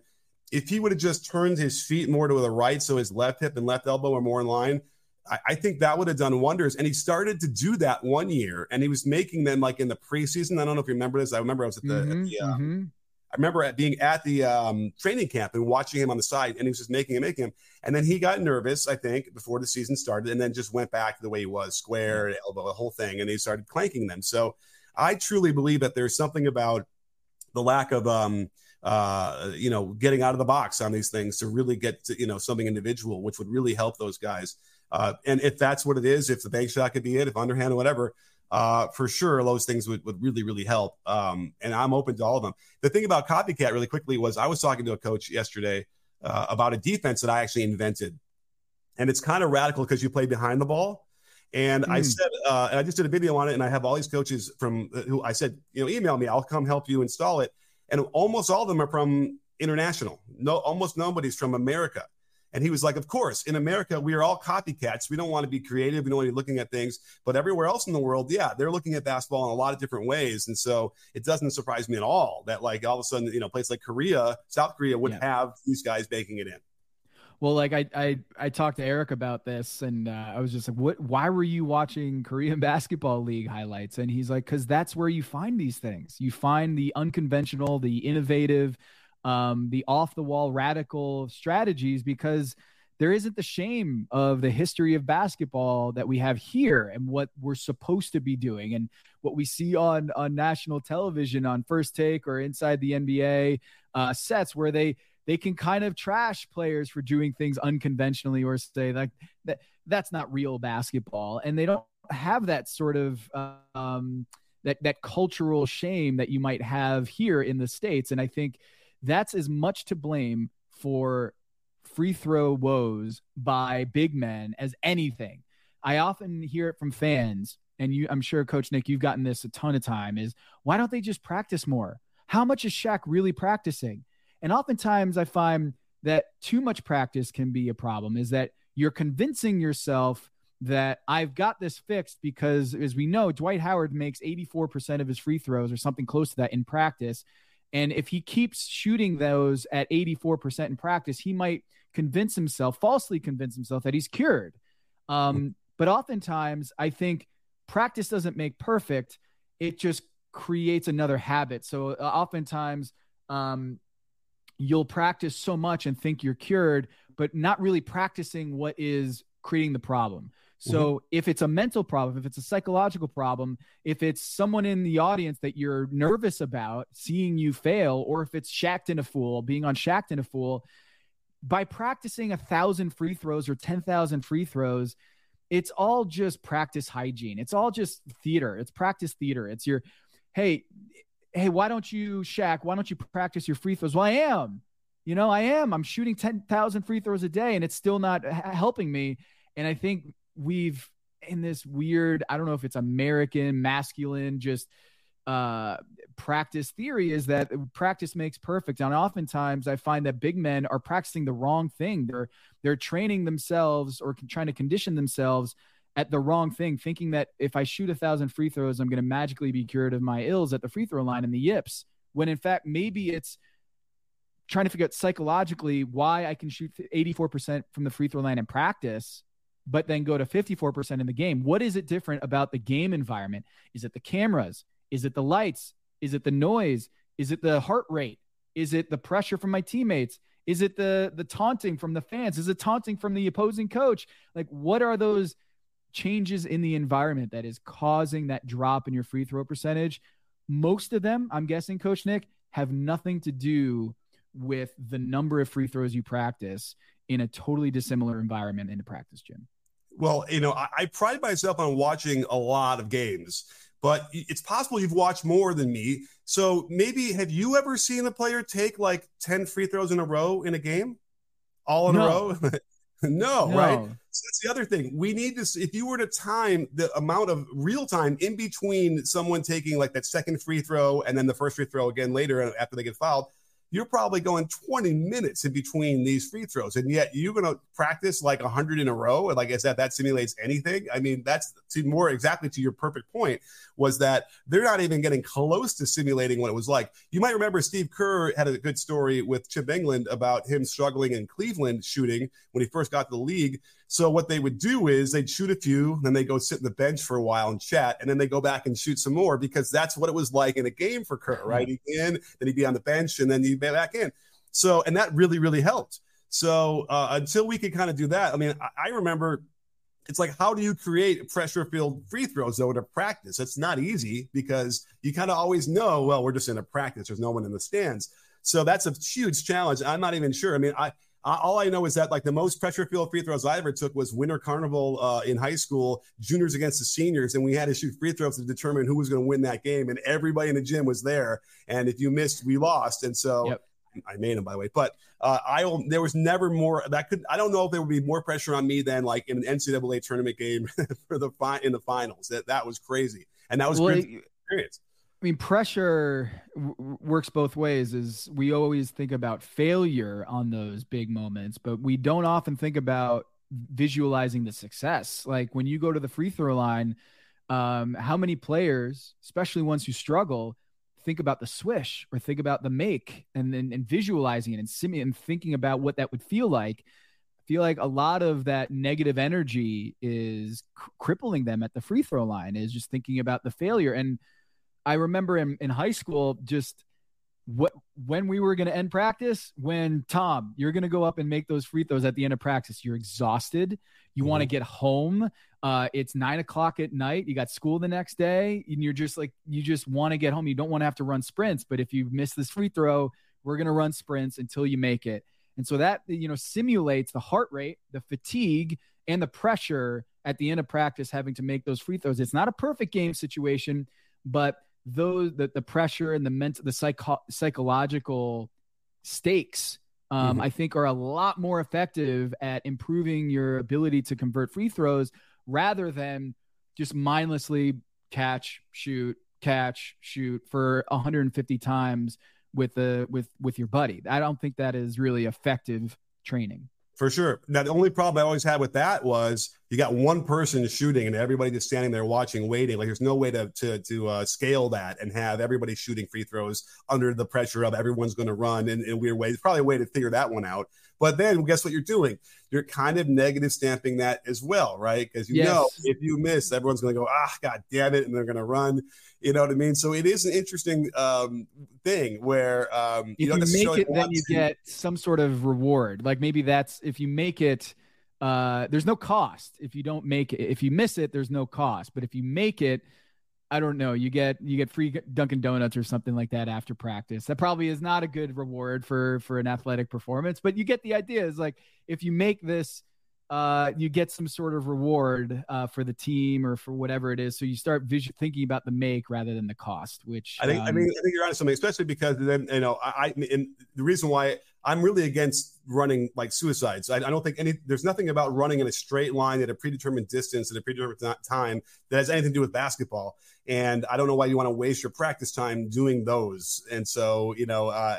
if he would have just turned his feet more to the right, so his left hip and left elbow are more in line, I, I, think that would have done wonders. And he started to do that one year, and he was making them like in the preseason. I don't know if you remember this. I remember I was at the, mm-hmm, at the uh, mm-hmm. I remember at being at the um, training camp and watching him on the side, and he was just making him, making him. And then he got nervous, I think, before the season started, and then just went back to the way he was, square elbow, the whole thing, and he started clanking them. So I truly believe that there's something about the lack of um, uh, you know, getting out of the box on these things to really get to, you know, something individual, which would really help those guys. Uh, and if that's what it is, if the bank shot could be it, if underhand or whatever, uh, for sure, those things would, would really, really help. Um, and I'm open to all of them. The thing about copycat really quickly was I was talking to a coach yesterday uh, about a defense that I actually invented. And it's kind of radical because you play behind the ball. And mm. I hmm. said, uh, and I just did a video on it, and I have all these coaches from uh, who I said, you know, email me, I'll come help you install it. And almost all of them are from international. No, almost nobody's from America. And he was like, Of course, in America, we are all copycats. We don't want to be creative. We don't want to be looking at things. But everywhere else in the world, yeah, they're looking at basketball in a lot of different ways. And so it doesn't surprise me at all that, like, all of a sudden, you know, places like Korea, South Korea would yeah. have these guys baking it in. Well, like I I I talked to Eric about this, and uh, I was just like, "What? Why were you watching Korean basketball league highlights?" And he's like, "Because that's where you find these things. You find the unconventional, the innovative, um, the off the wall, radical strategies because." There isn't the shame of the history of basketball that we have here and what we're supposed to be doing and what we see on on national television on First Take or inside the NBA uh, sets where they they can kind of trash players for doing things unconventionally or say like that that's not real basketball and they don't have that sort of um, that that cultural shame that you might have here in the states and i think that's as much to blame for free throw woes by big men as anything. I often hear it from fans and you i'm sure coach nick you've gotten this a ton of time is why don't they just practice more? How much is Shaq really practicing? And oftentimes I find that too much practice can be a problem, is that you're convincing yourself that I've got this fixed because, as we know, Dwight Howard makes 84% of his free throws or something close to that in practice. And if he keeps shooting those at 84% in practice, he might convince himself, falsely convince himself, that he's cured. Um, but oftentimes, I think practice doesn't make perfect, it just creates another habit. So, uh, oftentimes, um, you'll practice so much and think you're cured, but not really practicing what is creating the problem. So mm-hmm. if it's a mental problem, if it's a psychological problem, if it's someone in the audience that you're nervous about seeing you fail, or if it's Shaqtin' a Fool, being on Shaqtin' a Fool, by practicing a thousand free throws or 10,000 free throws, it's all just practice hygiene. It's all just theater. It's practice theater. It's your, hey, hey, why don't you, Shaq, why don't you practice your free throws? Well, I am. You know, I am. I'm shooting 10,000 free throws a day and it's still not helping me. And I think we've in this weird, I don't know if it's American, masculine, just uh practice theory is that practice makes perfect and oftentimes i find that big men are practicing the wrong thing they're they're training themselves or trying to condition themselves at the wrong thing, thinking that if I shoot a thousand free throws, I'm going to magically be cured of my ills at the free throw line and the yips. When in fact, maybe it's trying to figure out psychologically why I can shoot 84% from the free throw line in practice, but then go to 54% in the game. What is it different about the game environment? Is it the cameras? Is it the lights? Is it the noise? Is it the heart rate? Is it the pressure from my teammates? Is it the the taunting from the fans? Is it taunting from the opposing coach? Like what are those changes in the environment that is causing that drop in your free throw percentage. Most of them, I'm guessing, Coach Nick, have nothing to do with the number of free throws you practice in a totally dissimilar environment in a practice gym. Well, you know, I, I pride myself on watching a lot of games, but it's possible you've watched more than me. So maybe have you ever seen a player take like 10 free throws in a row in a game? All in no. a row? no, no, right? So that's the other thing. We need to, if you were to time the amount of real time in between someone taking like that second free throw and then the first free throw again later uh, after they get fouled, you're probably going 20 minutes in between these free throws. And yet you're going to practice like 100 in a row. And like I said, that simulates anything. I mean, that's to more exactly to your perfect point was that they're not even getting close to simulating what it was like. You might remember Steve Kerr had a good story with Chip Engelland about him struggling in Cleveland shooting when he first got to the league so what they would do is they'd shoot a few, then they go sit in the bench for a while and chat, and then they go back and shoot some more because that's what it was like in a game for Kerr, right? He'd in, then he'd be on the bench, and then he'd be back in. So, and that really, really helped. So uh, until we could kind of do that, I mean, I, I remember it's like how do you create pressure filled free throws though to practice it's not easy because you kind of always know well we're just in a practice there's no one in the stands so that's a huge challenge i'm not even sure i mean i uh, all I know is that like the most pressure filled free throws I ever took was Winter Carnival uh, in high school, juniors against the seniors, and we had to shoot free throws to determine who was going to win that game. And everybody in the gym was there, and if you missed, we lost. And so. Yep. I made them by the way, but uh, I there was never more that could I don't know if there would be more pressure on me than like in an NCAA tournament game for the fi- in the finals. That that was crazy, and that was well, great experience. I mean, pressure w- works both ways. Is we always think about failure on those big moments, but we don't often think about visualizing the success. Like when you go to the free throw line, um, how many players, especially ones who struggle, think about the swish or think about the make and then and visualizing it and simming and thinking about what that would feel like. I feel like a lot of that negative energy is cr- crippling them at the free throw line is just thinking about the failure and i remember in, in high school just what when we were going to end practice when tom you're going to go up and make those free throws at the end of practice you're exhausted you mm-hmm. want to get home uh, it's nine o'clock at night you got school the next day and you're just like you just want to get home you don't want to have to run sprints but if you miss this free throw we're going to run sprints until you make it and so that, you know, simulates the heart rate, the fatigue, and the pressure at the end of practice having to make those free throws. It's not a perfect game situation, but those the, the pressure and the mental the psycho- psychological stakes um, mm-hmm. I think are a lot more effective at improving your ability to convert free throws rather than just mindlessly catch, shoot, catch, shoot for 150 times with the with with your buddy. I don't think that is really effective training. For sure. Now the only problem I always had with that was you got one person shooting and everybody just standing there watching, waiting. Like there's no way to to to uh, scale that and have everybody shooting free throws under the pressure of everyone's going to run in, in weird ways. Probably a way to figure that one out. But then guess what you're doing? You're kind of negative stamping that as well, right? Because you yes. know if you miss, everyone's going to go, ah, god damn it, and they're going to run. You know what I mean? So it is an interesting um, thing where um, you, if you make it, then you to... get some sort of reward. Like maybe that's if you make it. Uh, there's no cost if you don't make it. If you miss it, there's no cost. But if you make it, I don't know. You get you get free Dunkin' Donuts or something like that after practice. That probably is not a good reward for for an athletic performance, but you get the idea. Is like if you make this, uh, you get some sort of reward uh, for the team or for whatever it is. So you start vision, thinking about the make rather than the cost. Which I think um, I mean I think you're onto something, especially because then you know I, I and the reason why I'm really against running like suicides. I, I, don't think any, there's nothing about running in a straight line at a predetermined distance at a predetermined time that has anything to do with basketball. And I don't know why you want to waste your practice time doing those. And so, you know, uh,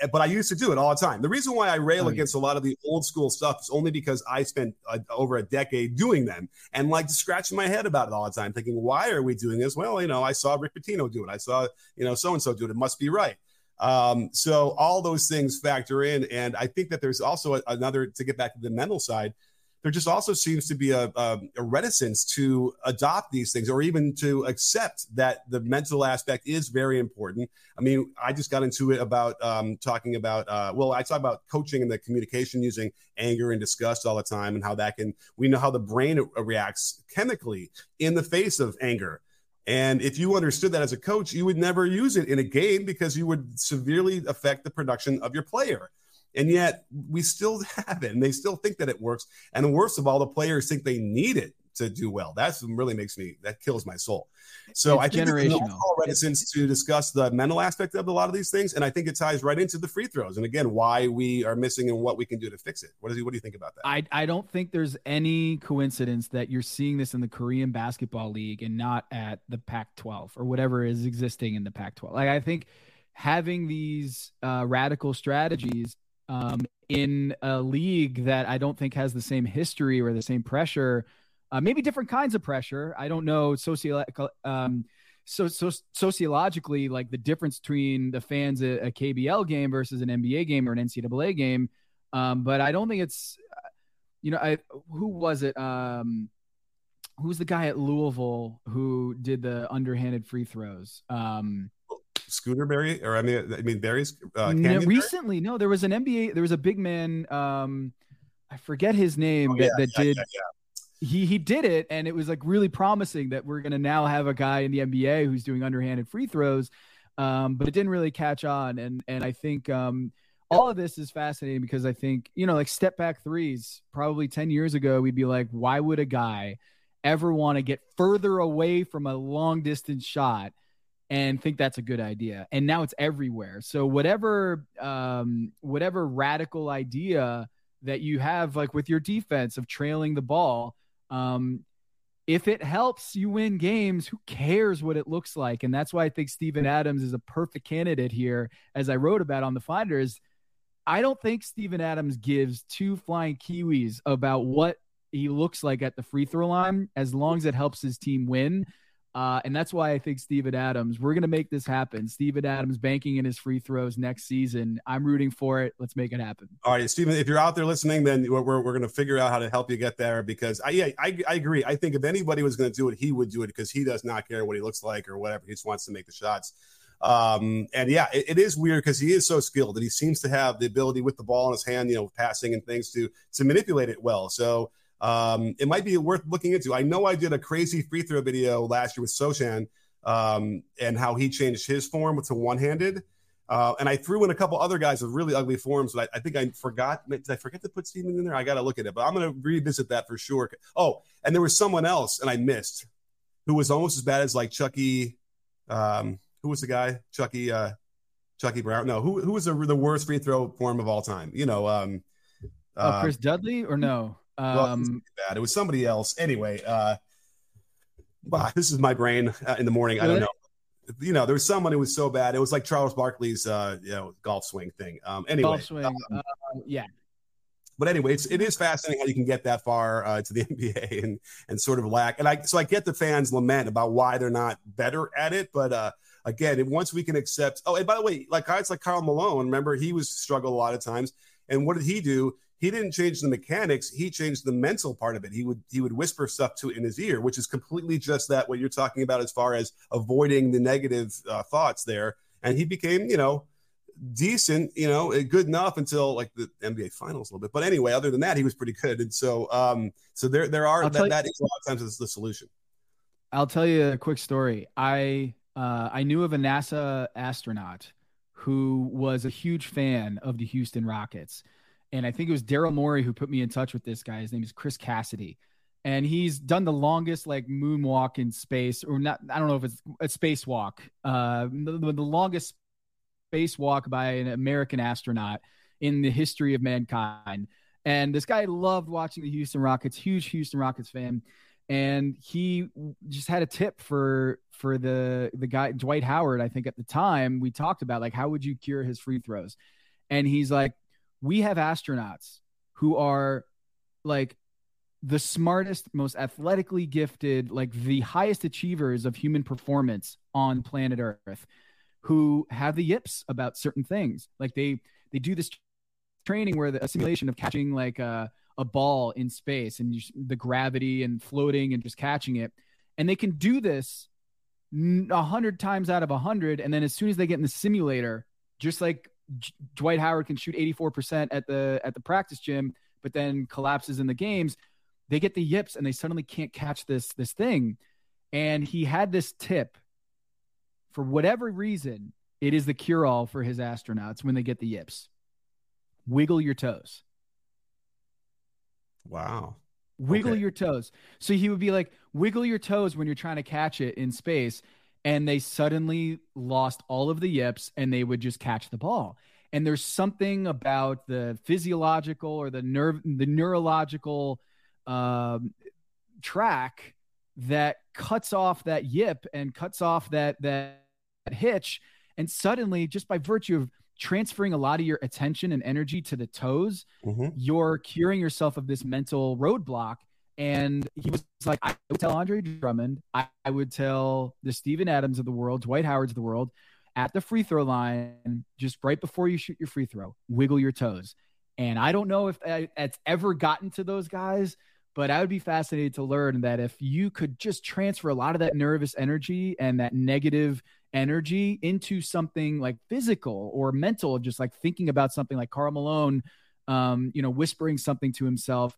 eh, but I used to do it all the time. The reason why I rail oh, against yeah. a lot of the old school stuff is only because I spent uh, over a decade doing them and like scratching my head about it all the time, thinking, why are we doing this? Well, you know, I saw Rick Pitino do it. I saw, you know, so and so do it. It must be right. Um, so all those things factor in, and I think that there's also a, another to get back to the mental side. There just also seems to be a, a, a, reticence to adopt these things or even to accept that the mental aspect is very important. I mean, I just got into it about um, talking about, uh, well, I talk about coaching and the communication using anger and disgust all the time and how that can, we know how the brain reacts chemically in the face of anger. And if you understood that as a coach, you would never use it in a game because you would severely affect the production of your player. And yet we still have it and they still think that it works. And worst of all, the players think they need it to do well. That's really makes me that kills my soul. So it's I think an reticence to discuss the mental aspect of a lot of these things, and I think it ties right into the free throws. And again, why we are missing and what we can do to fix it. What is what do you think about that? I I don't think there's any coincidence that you're seeing this in the Korean basketball league and not at the Pac-12 or whatever is existing in the Pac-12. Like I think having these uh, radical strategies um, in a league that I don't think has the same history or the same pressure uh, maybe different kinds of pressure. I don't know sociological. Um, so, so sociologically, like the difference between the fans at a KBL game versus an NBA game or an NCAA game. Um, but I don't think it's, you know, I who was it? Um, who's the guy at Louisville who did the underhanded free throws? Um, Scooter Barry, or I mean, I mean Barry's. Uh, no, recently, no, there was an NBA. There was a big man. Um, I forget his name oh, that, yeah, that yeah, did. Yeah, he he did it and it was like really promising that we're going to now have a guy in the NBA who's doing underhanded free throws um, but it didn't really catch on and and I think um, all of this is fascinating because I think you know like step back threes probably 10 years ago we'd be like why would a guy ever want to get further away from a long distance shot and think that's a good idea? And now it's everywhere. So whatever um, whatever radical idea that you have like with your defense of trailing the ball um, if it helps you win games, who cares what it looks like? And that's why I think Steven Adams is a perfect candidate here, as I wrote about on the Finders. I don't think Steven Adams gives two flying kiwis about what he looks like at the free throw line, as long as it helps his team win. Uh, and that's why I think Steven Adams, we're going to make this happen. Steven Adams banking in his free throws next season. I'm rooting for it. Let's make it happen. All right, Steven, if you're out there listening, then we're, we're, we're going to figure out how to help you get there because I, yeah, I, I agree. I think if anybody was going to do it, he would do it because he does not care what he looks like or whatever. He just wants to make the shots. Um, and yeah, it, it is weird because he is so skilled and he seems to have the ability with the ball in his hand, you know, passing and things to to manipulate it well. So um, it might be worth looking into. I know I did a crazy free throw video last year with Sochan um, and how he changed his form to one handed. Uh, and I threw in a couple other guys with really ugly forms, but I, I, think I forgot. Did I forget to put Steven in there? I got to look at it, but I'm going to revisit that for sure. Oh, and there was someone else, and I missed, who was almost as bad as like Chucky. Um, who was the guy? Chucky, uh, Chucky Brown. No, who who was the, the worst free throw form of all time? You know, um, uh, oh, Chris Dudley or no? Um, well, it bad. It was somebody else. Anyway, uh, wow, this is my brain uh, in the morning. I don't know. You know, there was someone who was so bad. It was like Charles Barkley's, uh, you know, golf swing thing. Um, anyway, golf swing. Um, uh, yeah. But anyway, it's, it is fascinating how you can get that far uh, to the NBA and and sort of lack. And I so I get the fans lament about why they're not better at it, but uh, again, once we can accept. Oh, and by the way, like guys like Karl Malone, remember he was struggled a lot of times. And what did he do? He didn't change the mechanics. He changed the mental part of it. He would he would whisper stuff to in his ear, which is completely just that what you're talking about as far as avoiding the negative uh, thoughts there. And he became, you know, decent, you know, good enough until like the NBA finals a little bit. But anyway, other than that, he was pretty good. And so, um, so there, there are that, you, that is a lot of times the solution. I'll tell you a quick story. I uh, I knew of a NASA astronaut who was a huge fan of the Houston Rockets. And I think it was Daryl Morey who put me in touch with this guy. His name is Chris Cassidy. And he's done the longest like moonwalk in space, or not, I don't know if it's a spacewalk, uh, the, the longest spacewalk by an American astronaut in the history of mankind. And this guy loved watching the Houston Rockets, huge Houston Rockets fan and he just had a tip for for the the guy Dwight Howard I think at the time we talked about like how would you cure his free throws and he's like we have astronauts who are like the smartest most athletically gifted like the highest achievers of human performance on planet earth who have the yips about certain things like they they do this training where the, a simulation of catching like a a ball in space and the gravity and floating and just catching it. And they can do this a hundred times out of a hundred. And then as soon as they get in the simulator, just like J- Dwight Howard can shoot 84% at the, at the practice gym, but then collapses in the games, they get the yips and they suddenly can't catch this, this thing. And he had this tip for whatever reason. It is the cure all for his astronauts when they get the yips. Wiggle your toes. Wow. Wiggle okay. your toes. So he would be like, wiggle your toes when you're trying to catch it in space. And they suddenly lost all of the yips and they would just catch the ball. And there's something about the physiological or the nerve, the neurological um, track that cuts off that yip and cuts off that, that, that hitch. And suddenly, just by virtue of transferring a lot of your attention and energy to the toes, mm-hmm. you're curing yourself of this mental roadblock. And he was like, I would tell Andre Drummond, I, I would tell the Steven Adams of the world, Dwight Howard's of the world, at the free throw line, just right before you shoot your free throw, wiggle your toes. And I don't know if that's ever gotten to those guys, but I would be fascinated to learn that if you could just transfer a lot of that nervous energy and that negative energy into something like physical or mental, just like thinking about something like Karl Malone, um, you know, whispering something to himself.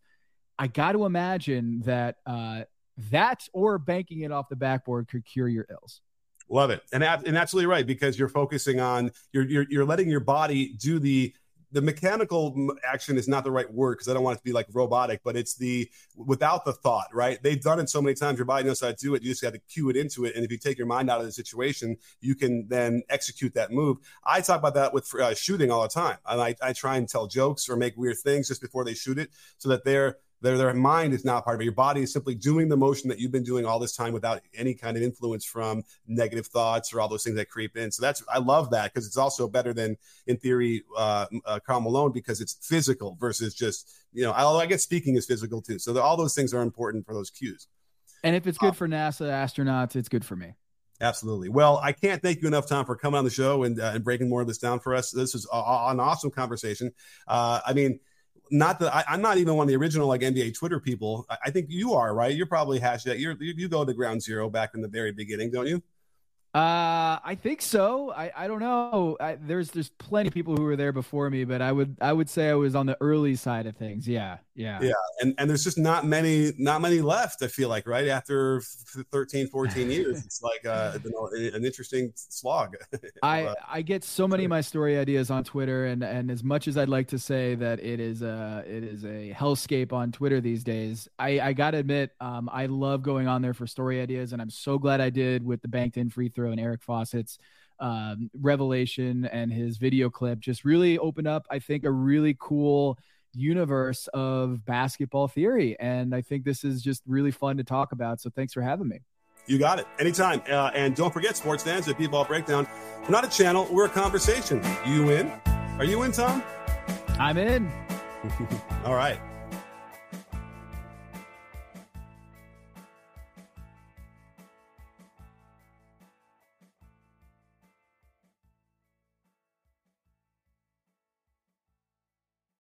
I got to imagine that uh, that or banking it off the backboard could cure your ills. Love it, and and absolutely right because you're focusing on you're you're, you're letting your body do the the mechanical action is not the right word because I don't want it to be like robotic, but it's the without the thought, right? They've done it so many times. Your body knows how to do it. You just got to cue it into it. And if you take your mind out of the situation, you can then execute that move. I talk about that with uh, shooting all the time. And I, I try and tell jokes or make weird things just before they shoot it so that they're their, their mind is not part of it. Your body is simply doing the motion that you've been doing all this time without any kind of influence from negative thoughts or all those things that creep in. So that's I love that because it's also better than in theory uh, uh, Malone because it's physical versus just you know. Although I guess speaking is physical too. So the, all those things are important for those cues. And if it's good uh, for NASA astronauts, it's good for me. Absolutely. Well, I can't thank you enough, Tom, for coming on the show and, uh, and breaking more of this down for us. This is a, a, an awesome conversation. Uh, I mean, not that I, am not even one of the original like NBA Twitter people. I, I think you are, right? You're probably hashtag. You you go to ground zero back in the very beginning, don't you? Uh, I think so. I, I don't know. I, there's there's plenty of people who were there before me, but I would I would say I was on the early side of things. Yeah, yeah, yeah. And and there's just not many not many left. I feel like right after 13, 14 years, it's like uh, an interesting slog. I I get so many of my story ideas on Twitter, and and as much as I'd like to say that it is a it is a hellscape on Twitter these days, I I gotta admit, um, I love going on there for story ideas, and I'm so glad I did with the banked in free throw and Eric Fawcett's um, revelation and his video clip just really opened up, I think, a really cool universe of basketball theory. And I think this is just really fun to talk about. So thanks for having me. You got it. Anytime. Uh, and don't forget, sports fans, at B-Ball Breakdown, we're not a channel, we're a conversation. You in? Are you in, Tom? I'm in. All right.